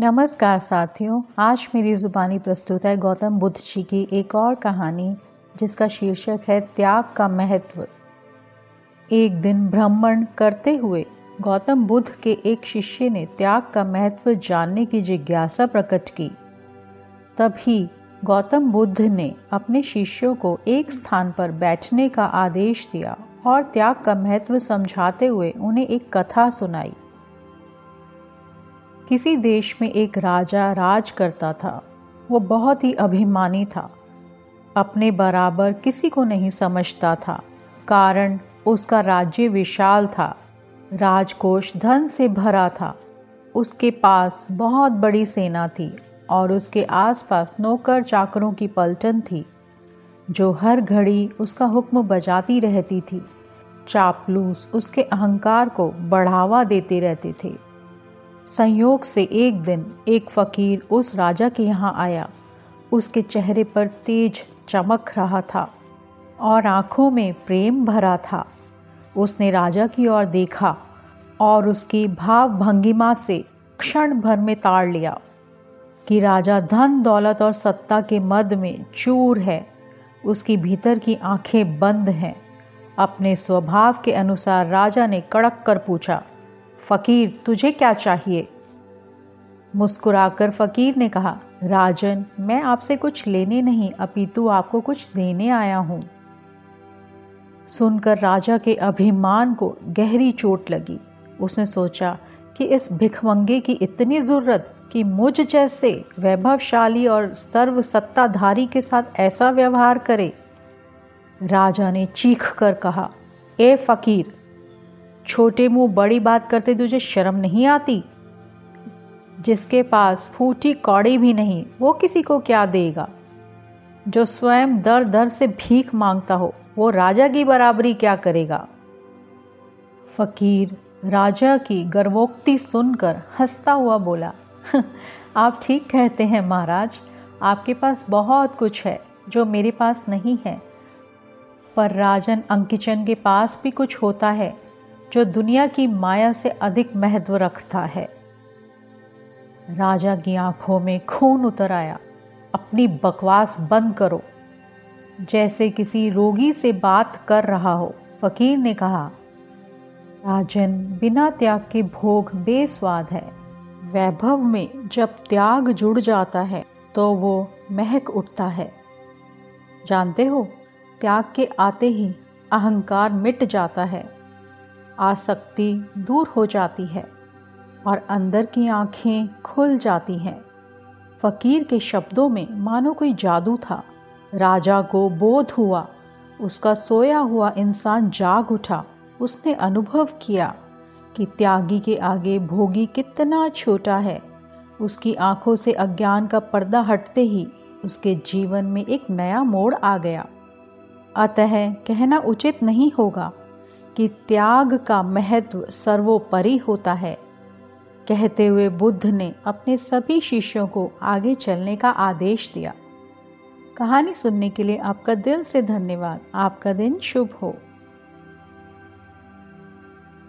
नमस्कार साथियों, आज मेरी ज़ुबानी प्रस्तुत है गौतम बुद्ध जी की एक और कहानी, जिसका शीर्षक है त्याग का महत्व। एक दिन भ्रमण करते हुए गौतम बुद्ध के एक शिष्य ने त्याग का महत्व जानने की जिज्ञासा प्रकट की। तभी गौतम बुद्ध ने अपने शिष्यों को एक स्थान पर बैठने का आदेश दिया और त्याग का महत्व समझाते हुए उन्हें एक कथा सुनाई। किसी देश में एक राजा राज करता था, वो बहुत ही अभिमानी था। अपने बराबर किसी को नहीं समझता था, कारण उसका राज्य विशाल था, राजकोष धन से भरा था। उसके पास बहुत बड़ी सेना थी और उसके आसपास नौकर चाकरों की पलटन थी, जो हर घड़ी उसका हुक्म बजाती रहती थी। चापलूस उसके अहंकार को बढ़ावा देते रहते थे। संयोग से एक दिन एक फकीर उस राजा के यहाँ आया। उसके चेहरे पर तेज चमक रहा था और आँखों में प्रेम भरा था। उसने राजा की ओर देखा और उसकी भाव भंगिमा से क्षण भर में ताड़ लिया कि राजा धन, दौलत और सत्ता के मद में चूर है। उसकी भीतर की आँखें बंद हैं। अपने स्वभाव के अनुसार राजा ने कड़क कर पूछा फकीर, तुझे क्या चाहिए? मुस्कुराकर फकीर ने कहा, राजन, मैं आपसे कुछ लेने नहीं, अपितु आपको कुछ देने आया हूँ। सुनकर राजा के अभिमान को गहरी चोट लगी। उसने सोचा कि इस भिखमंगे की इतनी ज़रूरत कि मुझ जैसे वैभवशाली और सर्व सत्ताधारी के साथ ऐसा व्यवहार करे। राजा ने चीख कर कहा, ए फकीर छोटे मुँह बड़ी बात करते तुझे शर्म नहीं आती। जिसके पास फूटी कौड़ी भी नहीं, वो किसी को क्या देगा? जो स्वयं दर दर से भीख माँगता हो, वो राजा की बराबरी क्या करेगा? फकीर राजा की गर्वोक्ति सुनकर हंसता हुआ बोला आप ठीक कहते हैं महाराज, आपके पास बहुत कुछ है जो मेरे पास नहीं है। पर राजन अंकिचन के पास भी कुछ होता है जो दुनिया की माया से अधिक महत्व रखता है। राजा की आँखों में खून उतर आया। अपनी बकवास बंद करो। जैसे किसी रोगी से बात कर रहा हो, फकीर ने कहा, राजन, बिना त्याग के भोग बेस्वाद है। वैभव में जब त्याग जुड़ जाता है तो वो महक उठता है। जानते हो, त्याग के आते ही अहंकार मिट जाता है। आसक्ति दूर हो जाती है और अंदर की आँखें खुल जाती हैं। फकीर के शब्दों में मानो कोई जादू था। राजा को बोध हुआ, उसका सोया हुआ इंसान जाग उठा। उसने अनुभव किया कि त्यागी के आगे भोगी कितना छोटा है। उसकी आँखों से अज्ञान का पर्दा हटते ही उसके जीवन में एक नया मोड़ आ गया। अतः कहना उचित नहीं होगा कि त्याग का महत्व सर्वोपरि होता है। कहते हुए बुद्ध ने अपने सभी शिष्यों को आगे चलने का आदेश दिया। कहानी सुनने के लिए आपका दिल से धन्यवाद। आपका दिन शुभ हो।